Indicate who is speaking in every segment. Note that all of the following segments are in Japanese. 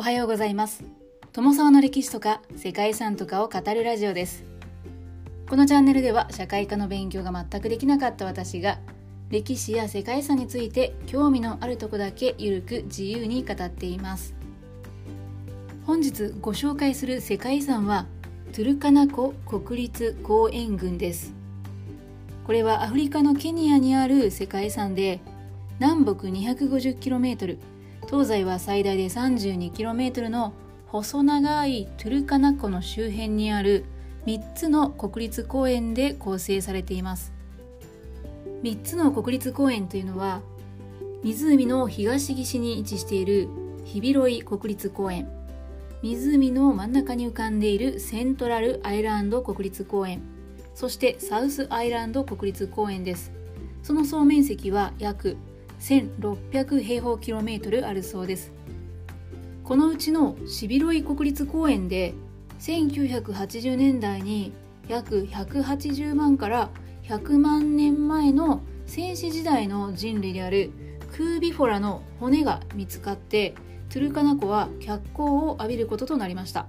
Speaker 1: おはようございます。友沢の歴史とか世界遺産とかを語るラジオです。このチャンネルでは社会科の勉強が全くできなかった私が歴史や世界遺産について興味のあるとこだけゆるく自由に語っています。本日ご紹介する世界遺産はトゥルカナコ国立公園群です。これはアフリカのケニアにある世界遺産で南北 250km 東西は最大で 32km の細長いトゥルカナ湖の周辺にある3つの国立公園で構成されています。3つの国立公園というのは湖の東岸に位置しているヒビロイ国立公園湖の真ん中に浮かんでいるセントラルアイランド国立公園そしてサウスアイランド国立公園です。その総面積は約1600平方キロメートルあるそうです。このうちのシビロイ国立公園で1980年代に約180万から100万年前の戦死時代の人類であるクービフォラの骨が見つかってトゥルカナ湖は脚光を浴びることとなりました。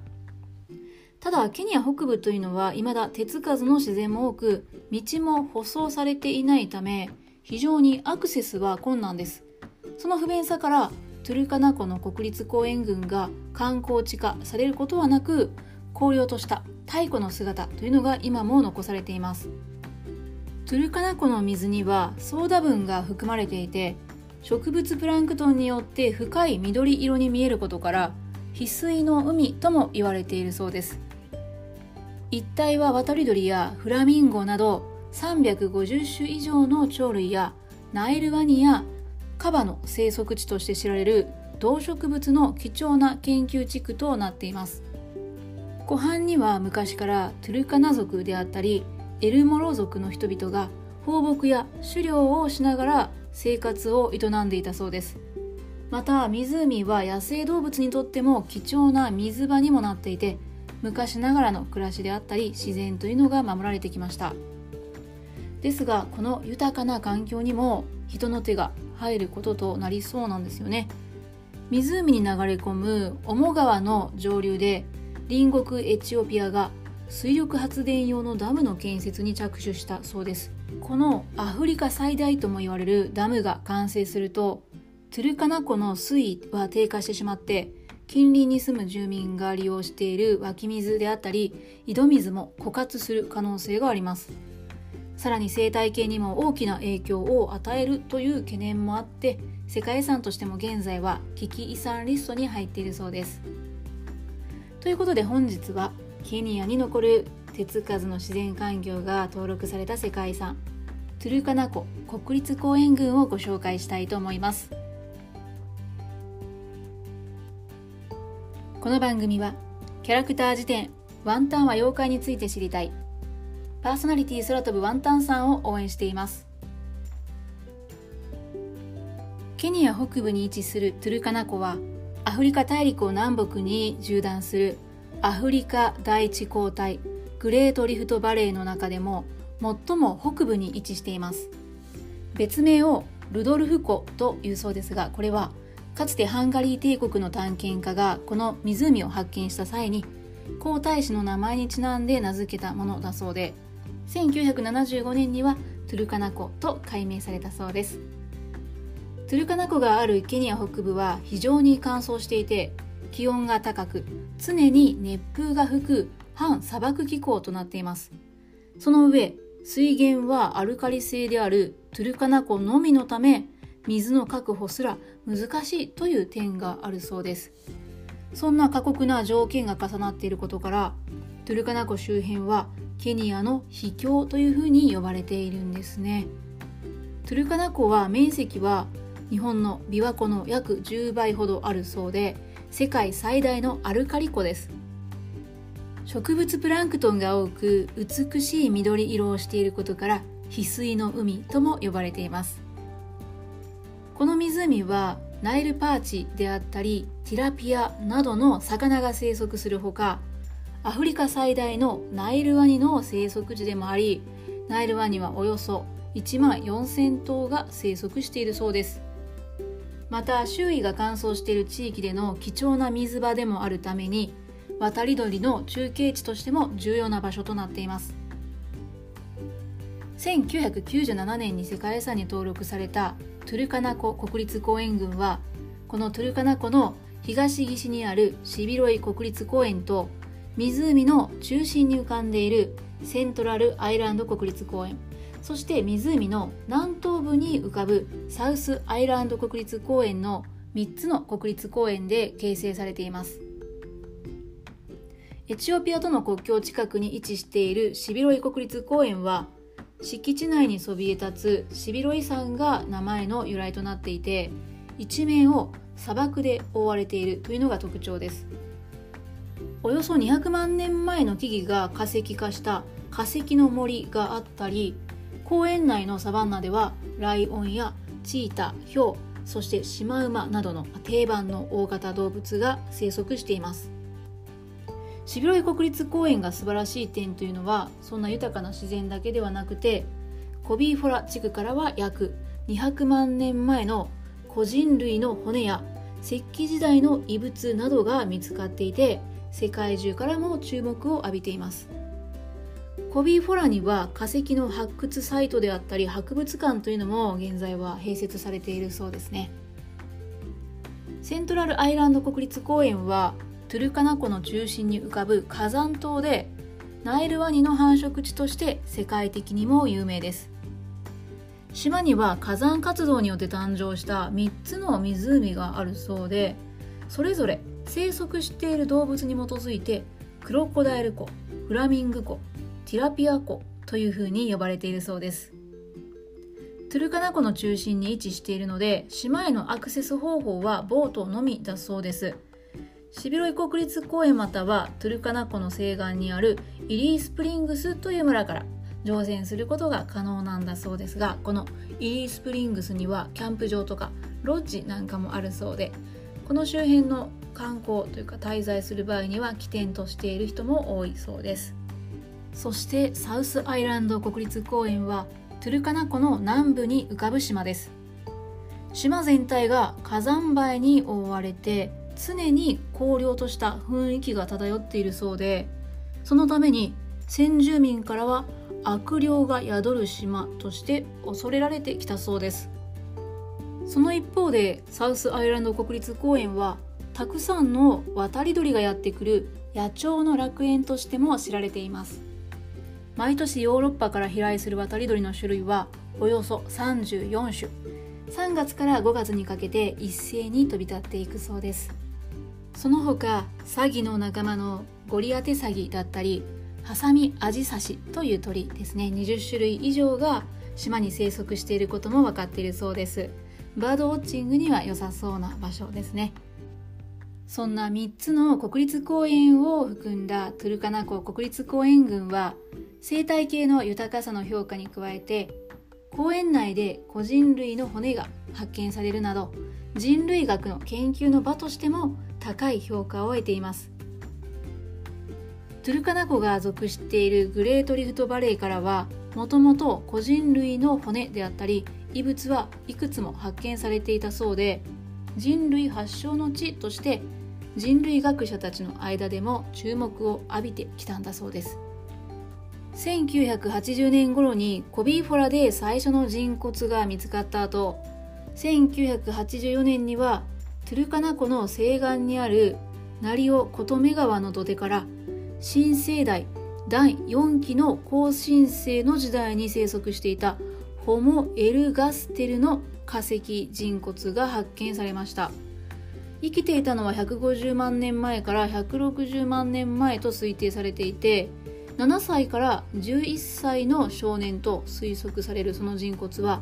Speaker 1: ただケニア北部というのは未だ手つかずの自然も多く道も舗装されていないため非常にアクセスは困難です。その不便さからトゥルカナ湖の国立公園群が観光地化されることはなく荒涼とした太古の姿というのが今も残されています。トゥルカナ湖の水にはソーダ分が含まれていて植物プランクトンによって深い緑色に見えることから翡翠の海とも言われているそうです。一帯は渡り鳥やフラミンゴなど350種以上の鳥類やナイルワニやカバの生息地として知られる動植物の貴重な研究地区となっています。湖畔には昔からトゥルカナ族であったりエルモロ族の人々が放牧や狩猟をしながら生活を営んでいたそうです。また湖は野生動物にとっても貴重な水場にもなっていて昔ながらの暮らしであったり自然というのが守られてきました。ですがこの豊かな環境にも人の手が入ることとなりそうなんですよね。湖に流れ込むオモ川の上流で隣国エチオピアが水力発電用のダムの建設に着手したそうです。このアフリカ最大とも言われるダムが完成するとトゥルカナ湖の水位は低下してしまって近隣に住む住民が利用している湧き水であったり井戸水も枯渇する可能性があります。さらに生態系にも大きな影響を与えるという懸念もあって世界遺産としても現在は危機遺産リストに入っているそうです。ということで本日はケニアに残る手つかずの自然環境が登録された世界遺産トゥルカナ湖国立公園群をご紹介したいと思います。この番組はキャラクター辞典ワンタンは妖怪について知りたい。パーソナリティ空飛ぶワンタンさんを応援しています。ケニア北部に位置するトゥルカナ湖はアフリカ大陸を南北に縦断するアフリカ第一交帯グレートリフトバレーの中でも最も北部に位置しています。別名をルドルフ湖というそうですがこれはかつてハンガリー帝国の探検家がこの湖を発見した際に皇太子の名前にちなんで名付けたものだそうで1975年にはトゥルカナ湖と改名されたそうです。トゥルカナ湖があるケニア北部は非常に乾燥していて気温が高く常に熱風が吹く半砂漠気候となっています。その上水源はアルカリ性であるトゥルカナ湖のみのため水の確保すら難しいという点があるそうです。そんな過酷な条件が重なっていることからトゥルカナ湖周辺はケニアの秘境というふうに呼ばれているんですね。トゥルカナ湖は面積は日本の琵琶湖の約10倍ほどあるそうで世界最大のアルカリ湖です。植物プランクトンが多く美しい緑色をしていることから翡翠の海とも呼ばれています。この湖はナイルパーチであったりティラピアなどの魚が生息するほかアフリカ最大のナイルワニの生息地でもありナイルワニはおよそ1万4000頭が生息しているそうです。また周囲が乾燥している地域での貴重な水場でもあるために渡り鳥の中継地としても重要な場所となっています。1997年に世界遺産に登録されたトゥルカナコ国立公園群はこのトゥルカナ湖の東岸にあるシビロイ国立公園と湖の中心に浮かんでいるセントラルアイランド国立公園。そして湖の南東部に浮かぶサウスアイランド国立公園の3つの国立公園で形成されています。エチオピアとの国境近くに位置しているシビロイ国立公園は敷地内にそびえ立つシビロイ山が名前の由来となっていて一面を砂漠で覆われているというのが特徴です。およそ200万年前の木々が化石化した化石の森があったり公園内のサバンナではライオンやチータヒョウそしてシマウマなどの定番の大型動物が生息しています。シビロイ国立公園が素晴らしい点というのはそんな豊かな自然だけではなくてコビーフォラ地区からは約200万年前の古人類の骨や石器時代の遺物などが見つかっていて世界中からも注目を浴びています。コビーフォラには化石の発掘サイトであったり博物館というのも現在は併設されているそうですね。セントラルアイランド国立公園はトゥルカナ湖の中心に浮かぶ火山島でナイルワニの繁殖地として世界的にも有名です。島には火山活動によって誕生した3つの湖があるそうでそれぞれ生息している動物に基づいてクロコダイル湖フラミング湖ティラピア湖というふうに呼ばれているそうです。トゥルカナ湖の中心に位置しているので島へのアクセス方法はボートのみだそうです。シビロイ国立公園またはトゥルカナ湖の西岸にあるイリースプリングスという村から乗船することが可能なんだそうですがこのイリースプリングスにはキャンプ場とかロッジなんかもあるそうでこの周辺の観光というか滞在する場合には起点としている人も多いそうです。そしてサウスアイランド国立公園はトゥルカナ湖の南部に浮かぶ島です。島全体が火山灰に覆われて常に荒涼とした雰囲気が漂っているそうでそのために先住民からは悪霊が宿る島として恐れられてきたそうです。その一方でサウスアイランド国立公園はたくさんの渡り鳥がやってくる野鳥の楽園としても知られています。毎年ヨーロッパから飛来する渡り鳥の種類はおよそ34種。3月から5月にかけて一斉に飛び立っていくそうです。その他サギの仲間のゴリアテサギだったりハサミアジサシという鳥ですね。20種類以上が島に生息していることも分かっているそうです。バードウォッチングには良さそうな場所ですね。そんな3つの国立公園を含んだトゥルカナ湖国立公園群は生態系の豊かさの評価に加えて公園内で個人類の骨が発見されるなど人類学の研究の場としても高い評価を得ています。トゥルカナ湖が属しているグレートリフトバレーからはもともと個人類の骨であったり異物はいくつも発見されていたそうで人類発祥の地として人類学者たちの間でも注目を浴びてきたんだそうです。1980年頃にコビーフォラで最初の人骨が見つかった後1984年にはトゥルカナ湖の西岸にある成尾琴目川の土手から新生代第4期の高新生の時代に生息していたホモ・エルガステルの化石人骨が発見されました。生きていたのは150万年前から160万年前と推定されていて7歳から11歳の少年と推測されるその人骨は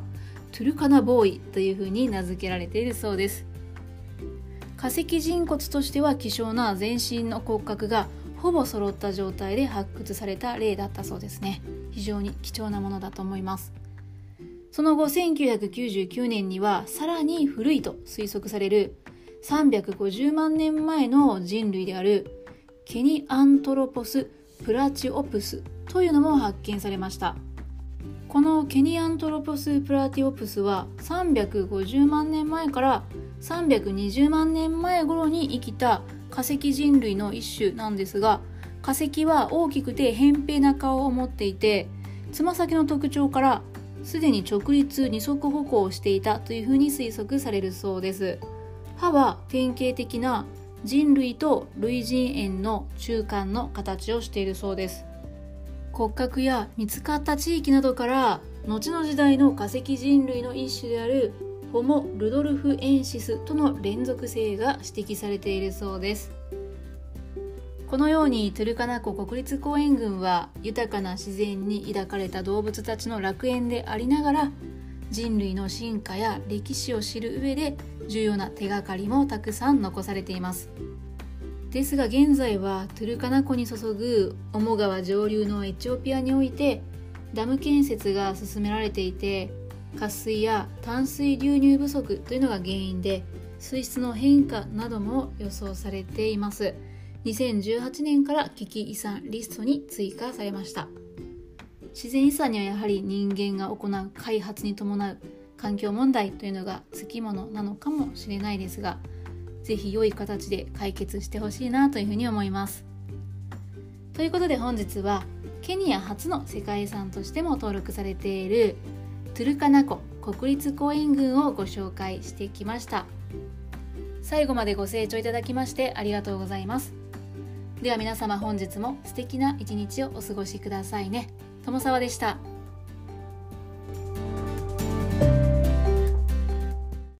Speaker 1: トゥルカナボーイというふうに名付けられているそうです。化石人骨としては希少な全身の骨格がほぼ揃った状態で発掘された例だったそうですね。非常に貴重なものだと思います。その後1999年にはさらに古いと推測される350万年前の人類であるケニアントロポス・プラチオプスというのも発見されました。このケニアントロポス・プラティオプスは350万年前から320万年前頃に生きた化石人類の一種なんですが化石は大きくて扁平な顔を持っていてつま先の特徴からすでに直立二足歩行をしていたというふうに推測されるそうです。歯は典型的な人類と類人猿の中間の形をしているそうです。骨格や見つかった地域などから後の時代の化石人類の一種であるホモ・ルドルフエンシスとの連続性が指摘されているそうです。このようにトゥルカナ湖国立公園群は豊かな自然に抱かれた動物たちの楽園でありながら人類の進化や歴史を知る上で重要な手がかりもたくさん残されています。ですが現在はトゥルカナ湖に注ぐオモ川上流のエチオピアにおいてダム建設が進められていて渇水や淡水流入不足というのが原因で水質の変化なども予想されています。2018年から危機遺産リストに追加されました。自然遺産にはやはり人間が行う開発に伴う環境問題というのがつきものなのかもしれないですが是非良い形で解決してほしいなというふうに思います。ということで本日はケニア初の世界遺産としても登録されているトゥルカナ湖国立公園群をご紹介してきました。最後までご清聴いただきましてありがとうございます。では皆様本日も素敵な一日をお過ごしくださいね友沢でした。